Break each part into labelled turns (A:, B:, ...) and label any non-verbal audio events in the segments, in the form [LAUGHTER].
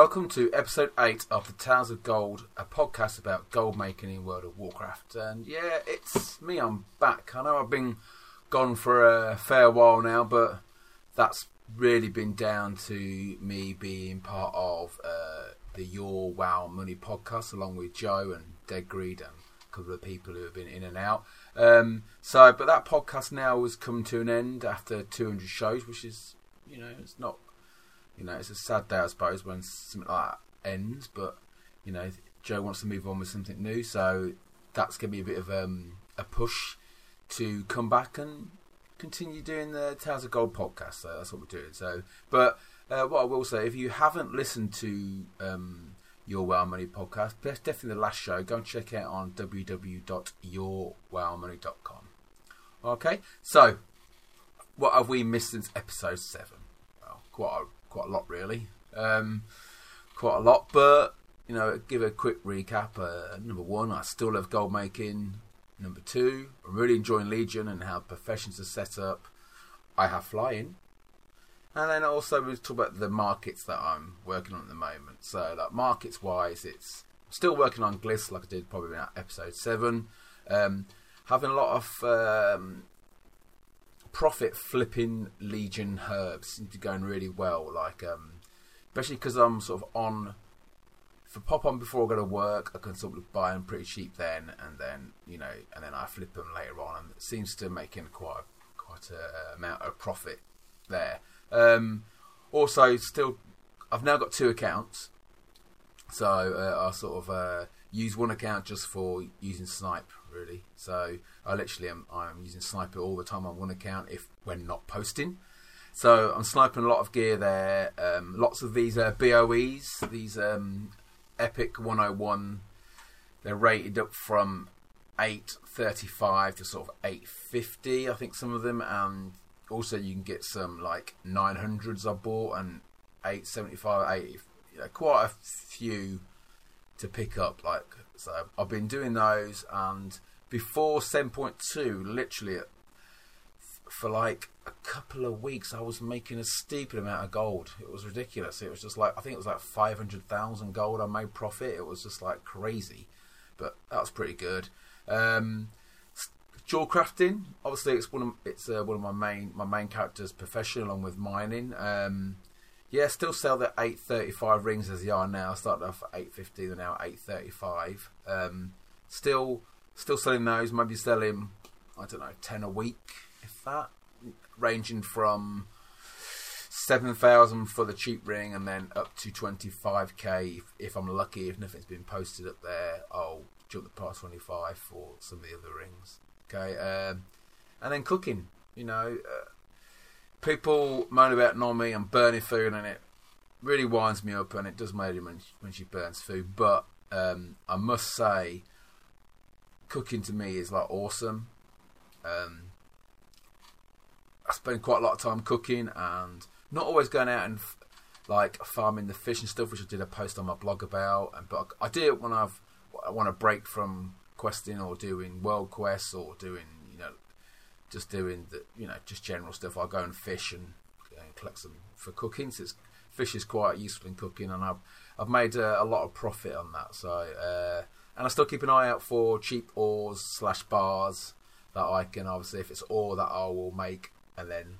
A: welcome to episode 8 of the Tales of Gold, a podcast about gold making in World of Warcraft. And yeah, it's me, I'm back. I know I've been gone for a fair while now, but that's really been down to me being part of uh, the Your WoW Money podcast, along with Joe and Dead Greed and a couple of people who have been in and out. Um, so, but that podcast now has come to an end after 200 shows, which is, you know, it's not you know, it's a sad day, I suppose, when something like that ends. But you know, Joe wants to move on with something new, so that's going to be a bit of um, a push to come back and continue doing the Tales of Gold podcast. So that's what we're doing. So, but uh, what I will say, if you haven't listened to um, your WoW Money podcast, definitely the last show. Go and check it out on www.yourwowmoney.com. Okay, so what have we missed since episode seven? Well, quite a quite a lot really, um, quite a lot. But you know, give a quick recap. Uh, number one, I still love gold making. Number two, I'm really enjoying Legion and how professions are set up. I have flying. And then also we talk about the markets that I'm working on at the moment. So like markets wise, it's still working on glyphs like I did probably in episode seven. Um, having a lot of um, profit flipping Legion herbs seem to be going really well. Like, um, especially because I'm sort of on for pop on before I go to work. I can sort of buy them pretty cheap then, and then you know, and then I flip them later on, and it seems to making quite a, quite a amount of profit there. Um, also, still, I've now got two accounts, so uh, I sort of uh, use one account just for using Snipe really. So I literally am I'm using Sniper all the time on one account if when not posting. So I'm sniping a lot of gear there. Um, lots of these uh, BOEs, these um, Epic 101. They're rated up from 835 to sort of 850, I think some of them, and also you can get some like 900s I bought and 875, 80, you know, quite a few to pick up. Like so, I've been doing those, and before 7.2, literally for like a couple of weeks, I was making a stupid amount of gold. It was ridiculous. It was just like I think it was like 500,000 gold I made profit. It was just like crazy, but that was pretty good. Um, jewel crafting, obviously, it's one of it's uh, one of my main my main characters' profession along with mining. Um, yeah, still sell the 835 rings as they are now. Started off at 850, they're now 835. Um, still, still selling those. Maybe selling, I don't know, 10 a week, if that. Ranging from 7,000 for the cheap ring and then up to 25k if, if, I'm lucky. If nothing's been posted up there, I'll jump the past 25 for some of the other rings. Okay, um, and then cooking. You know, uh, people moan about Nomi and burning food, and it really winds me up, and it does make when she, when she burns food. But um, I must say, cooking to me is like awesome. Um, I spend quite a lot of time cooking, and not always going out and like farming the fish and stuff, which I did a post on my blog about. And but I, I do it when I've I want to break from questing or doing world quests or doing just doing the you know just general stuff. I go and fish and, and collect some for cooking. Since fish is quite useful in cooking, and I've I've made a, a lot of profit on that. So uh, and I still keep an eye out for cheap ores slash bars that I can obviously if it's ore that I will make and then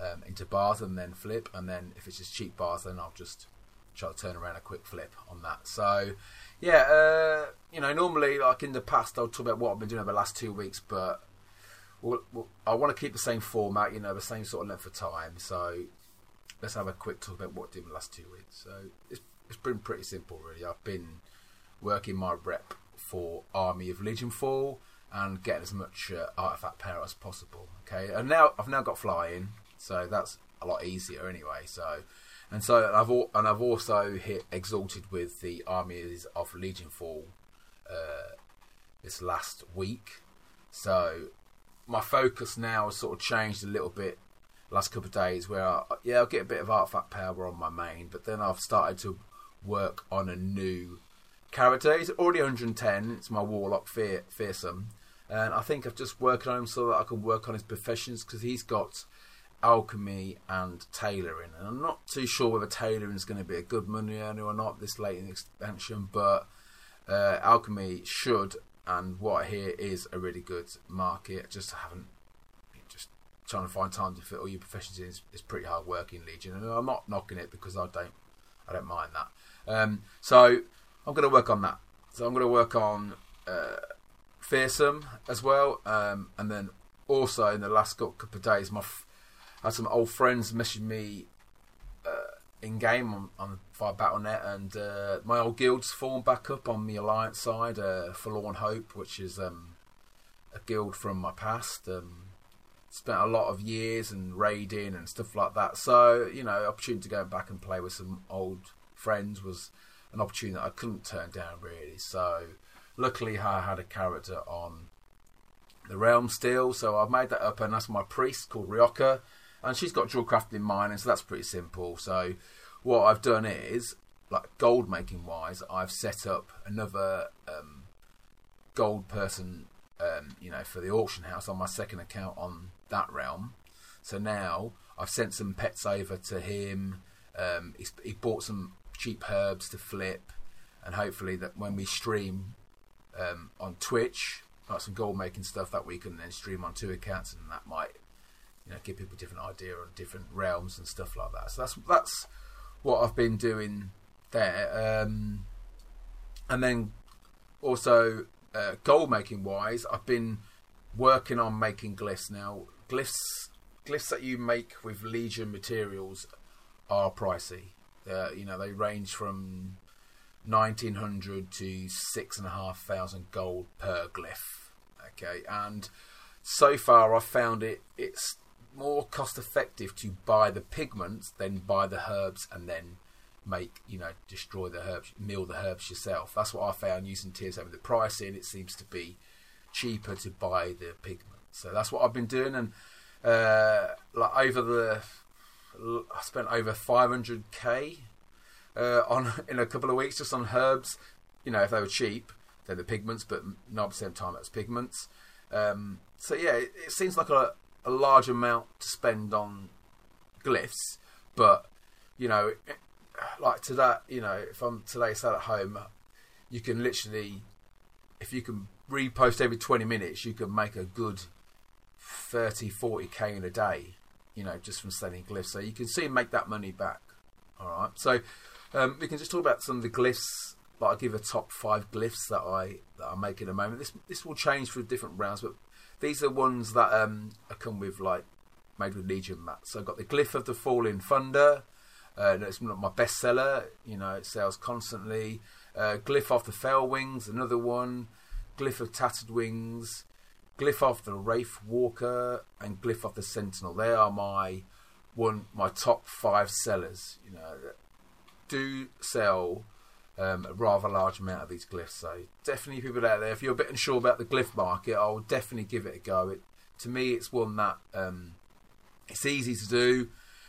A: um, into bars and then flip, and then if it's just cheap bars, then I'll just try to turn around a quick flip on that. So yeah, uh, you know, normally like in the past I'll talk about what I've been doing over the last two weeks, but I want to keep the same format, you know, the same sort of length of time. So let's have a quick talk about what I did in the last two weeks. So it's it's been pretty simple, really. I've been working my rep for Army of Legionfall and getting as much uh, artifact power as possible. Okay, and now I've now got flying, so that's a lot easier anyway. So and so I've all, and I've also hit exalted with the armies of Legionfall uh, this last week. So my focus now has sort of changed a little bit last couple of days where I, yeah I'll get a bit of artifact power on my main but then I've started to work on a new character. He's already 110 it's my warlock fear, fearsome. And I think I've just worked on him so that I can work on his professions because he's got alchemy and tailoring, and I'm not too sure whether tailoring is going to be a good money earner or not this late in the expansion, but uh, alchemy should, and what I hear is a really good market. Just haven't just trying to find time to fit all your professions in is, is pretty hard work in Legion, and I'm not knocking it because I don't I don't mind that. Um, so I'm going to work on that. So I'm going to work on uh, fearsome as well, um, and then also in the last couple of days, my f- I had some old friends message me in game on, on via Battle.net, and uh, my old guild's fallen back up on the Alliance side. Uh, Forlorn Hope, which is um, a guild from my past. Um, spent a lot of years and raiding and stuff like that. So you know, opportunity to go back and play with some old friends was an opportunity that I couldn't turn down really. So luckily, I had a character on the realm still, so I've made that up, and that's my priest called Ryoka, and she's got Druidcraft in mind, and so that's pretty simple. So what I've done is, like gold making wise, I've set up another um, gold person, um, you know, for the auction house on my second account on that realm. So now I've sent some pets over to him. Um, he bought some cheap herbs to flip, and hopefully that when we stream um, on Twitch, like some gold making stuff that we can then stream on two accounts, and that might you know give people different idea on different realms and stuff like that. So that's that's what I've been doing there, um, and then also uh, gold making wise, I've been working on making glyphs now. Glyphs glyphs that you make with Legion materials are pricey. Uh, you know they range from 1900 to six and a half thousand gold per glyph. Okay, and so far I've found it it's more cost effective to buy the pigments than buy the herbs and then make you know destroy the herbs, mill the herbs yourself. That's what I found using tier seven. The pricing it seems to be cheaper to buy the pigment. So that's what I've been doing, and uh, like over the I spent over 500k uh, on [LAUGHS] in a couple of weeks just on herbs. You know, if they were cheap, they're the pigments, but not at the time that's pigments. Um, so yeah, it, it, seems like a, a large amount to spend on glyphs, but you know, like to that, you know, if I'm today sat at home, you can literally, if you can repost every 20 minutes, you can make a good 30, 40k in a day, you know, just from selling glyphs. So you can see make that money back. All right. So um, we can just talk about some of the glyphs. Like I give a top five glyphs that I that I make in a moment. This this will change for different rounds, but these are ones that um, come with like made with Legion mats. So I've got the glyph of the falling thunder. Uh, it's not my bestseller. You know, it sells constantly. Uh, glyph of the fel wings, another one. Glyph of tattered wings. Glyph of the Wraith Walker and Glyph of the Sentinel. They are my one my top five sellers. You know, that do sell um, a rather large amount of these glyphs. So definitely people out there, if you're a bit unsure about the glyph market, I would definitely give it a go. It, to me, it's one that um, it's easy to do.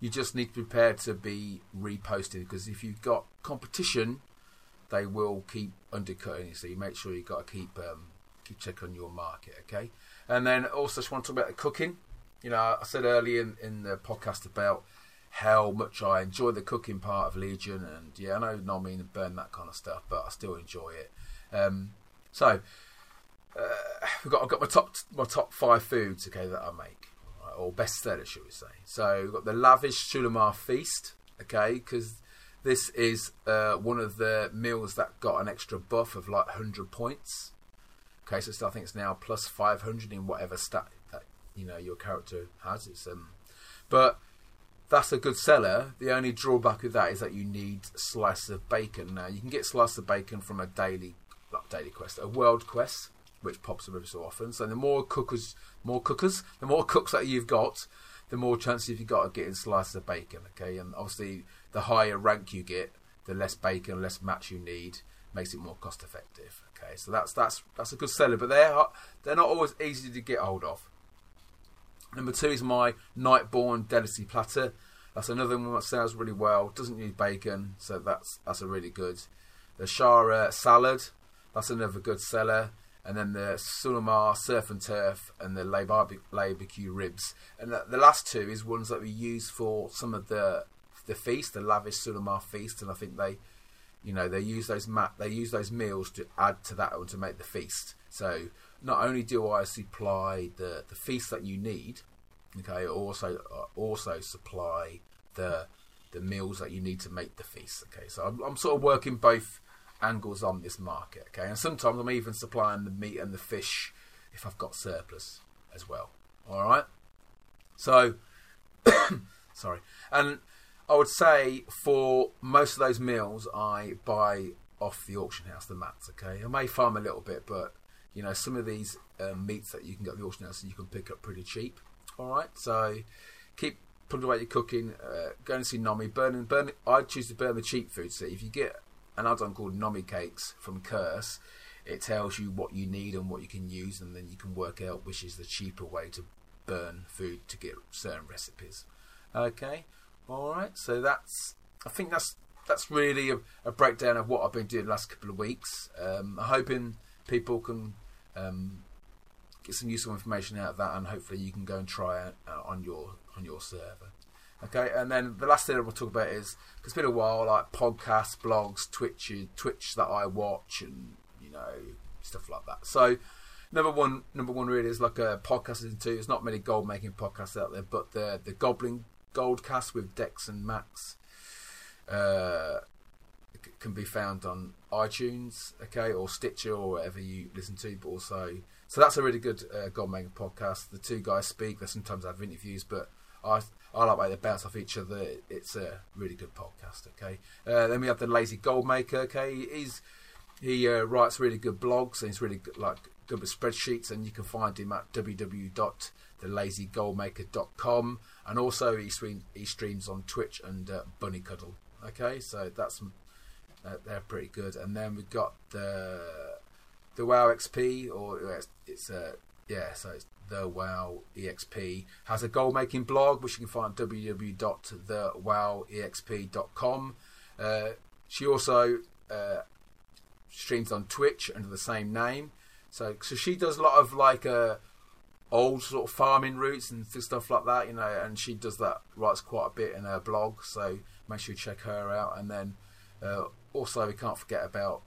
A: You just need to be prepared to be reposted because if you've got competition, they will keep undercutting you. So you make sure you've got to keep um, keep check on your market. Okay, and then also just want to talk about the cooking. You know, I said earlier in, in the podcast about how much I enjoy the cooking part of Legion, and yeah, I know not mean to burn that kind of stuff, but I still enjoy it. Um, so uh, I've got I've got my top my top five foods okay that I make, or best sellers, should we say? So we've got the lavish Suramar feast, okay, because this is uh, one of the meals that got an extra buff of like hundred points. Okay, so I think it's now plus five hundred in whatever stat that you know your character has. It's um, but that's a good seller. The only drawback of that is that you need slices of bacon. Now you can get slices of bacon from a daily, not daily quest, a world quest, which pops up every so often. So the more cookers, more cookers, the more [LAUGHS] cooks that you've got, the more chances you've got of getting slices of bacon. Okay, and obviously the higher rank you get, the less bacon, less mats you need, makes it more cost effective. Okay, so that's that's that's a good seller, but they're they're not always easy to get hold of. Number two is my Nightborne Delicacy Platter. That's another one that sells really well. Doesn't use bacon, so that's that's a really good. The Shara Salad. That's another good seller. and then the Suramar Surf and Turf and the Leybeque Ribs. And the, the, last two is ones that we use for some of the the feast, the lavish Suramar feast, and I think they, you know, they use those mat they use those meals to add to that or to make the feast. So not only do I supply the the feast that you need, okay, also also supply the the meals that you need to make the feast. Okay, so I'm, I'm sort of working both angles on this market. Okay, and sometimes I'm even supplying the meat and the fish if I've got surplus as well. All right. So, [COUGHS] sorry, and I would say for most of those meals I buy off the auction house, the mats. Okay, I may farm a little bit, but you know some of these um, meats that you can get at the auction house you can pick up pretty cheap. All right, so keep putting away your cooking. Uh, go and see Nomi. Burning, burn. I choose to burn the cheap food. So if you get an add-on called Nomi Cakes from Curse. It tells you what you need and what you can use, and then you can work out which is the cheaper way to burn food to get certain recipes. Okay, all right. So that's I think that's that's really a, a breakdown of what I've been doing the last couple of weeks. Um, I'm hoping people can um, get some useful information out of that, and hopefully you can go and try it on your on your server. Okay, and then the last thing I want to talk about is cause it's been a while, like podcasts, blogs, Twitch, Twitch that I watch, and you know stuff like that. So number one, number one really is like a podcast into. There's not many gold making podcasts out there, but the the Goblin Goldcast with Dex and Max uh, can be found on iTunes, okay, or Stitcher or whatever you listen to. But also, so that's a really good uh, gold making podcast. The two guys speak. They sometimes have interviews, but I I like the they bounce off each other. It's a really good podcast. Okay. Uh, then we have the Lazy Goldmaker. Okay, he's he uh, writes really good blogs and he's really good, like good with spreadsheets, and you can find him at www.thelazygoldmaker.com. And also he, stream, he streams on Twitch and uh, Bunny Cuddle. Okay, so that's uh, they're pretty good. And then we've got the the WoW XP, or it's, it's uh, yeah, so it's the WoW EXP has a goal making blog which you can find at www.thewowexp.com. Uh, she also uh, streams on Twitch under the same name. So, so she does a lot of like uh, old sort of farming routes and stuff like that, you know, and she does that, writes quite a bit in her blog. So make sure you check her out. And then uh, also, we can't forget about,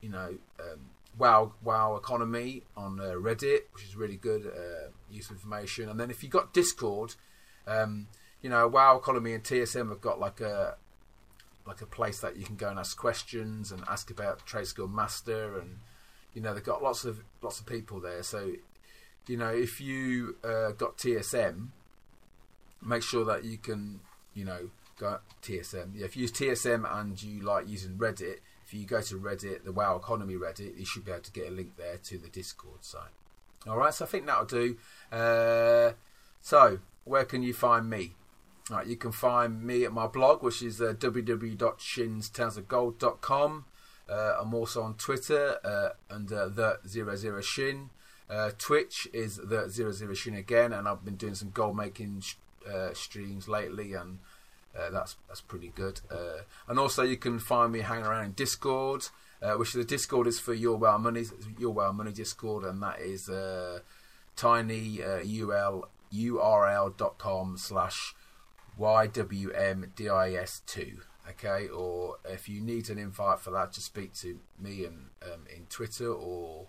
A: you know, um, Wow Wow Economy on uh, Reddit, which is really good, uh, useful information. And then if you've got Discord, um, you know Wow Economy and TSM have got like a like a place that you can go and ask questions and ask about Trade Skill Master, and you know they've got lots of lots of people there. So you know if you uh, got TSM, make sure that you can you know go TSM. Yeah, if you use TSM and you like using Reddit if you go to Reddit, the WoW Economy Reddit, you should be able to get a link there to the Discord site. All right, so I think that'll do. Uh, so, where can you find me? All right, you can find me at my blog, which is uh, www.shinstownsofgold.com. Uh, I'm also on Twitter uh, under the zero zero shin. Uh, Twitch is the zero zero shin again, and I've been doing some gold making uh, streams lately and uh, that's that's pretty good. Uh, and also, you can find me hanging around in Discord, uh, which the Discord is for Your WoW Money, Your WoW Money Discord, and that is uh, tiny uh, slash ywmdis2. Okay, or if you need an invite for that, just speak to me and um, in Twitter or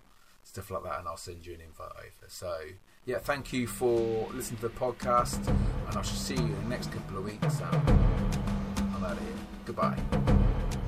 A: stuff like that, and I'll send you an invite over. So yeah, thank you for listening to the podcast, and I shall see you in the next couple of weeks. I'm out of here. Goodbye.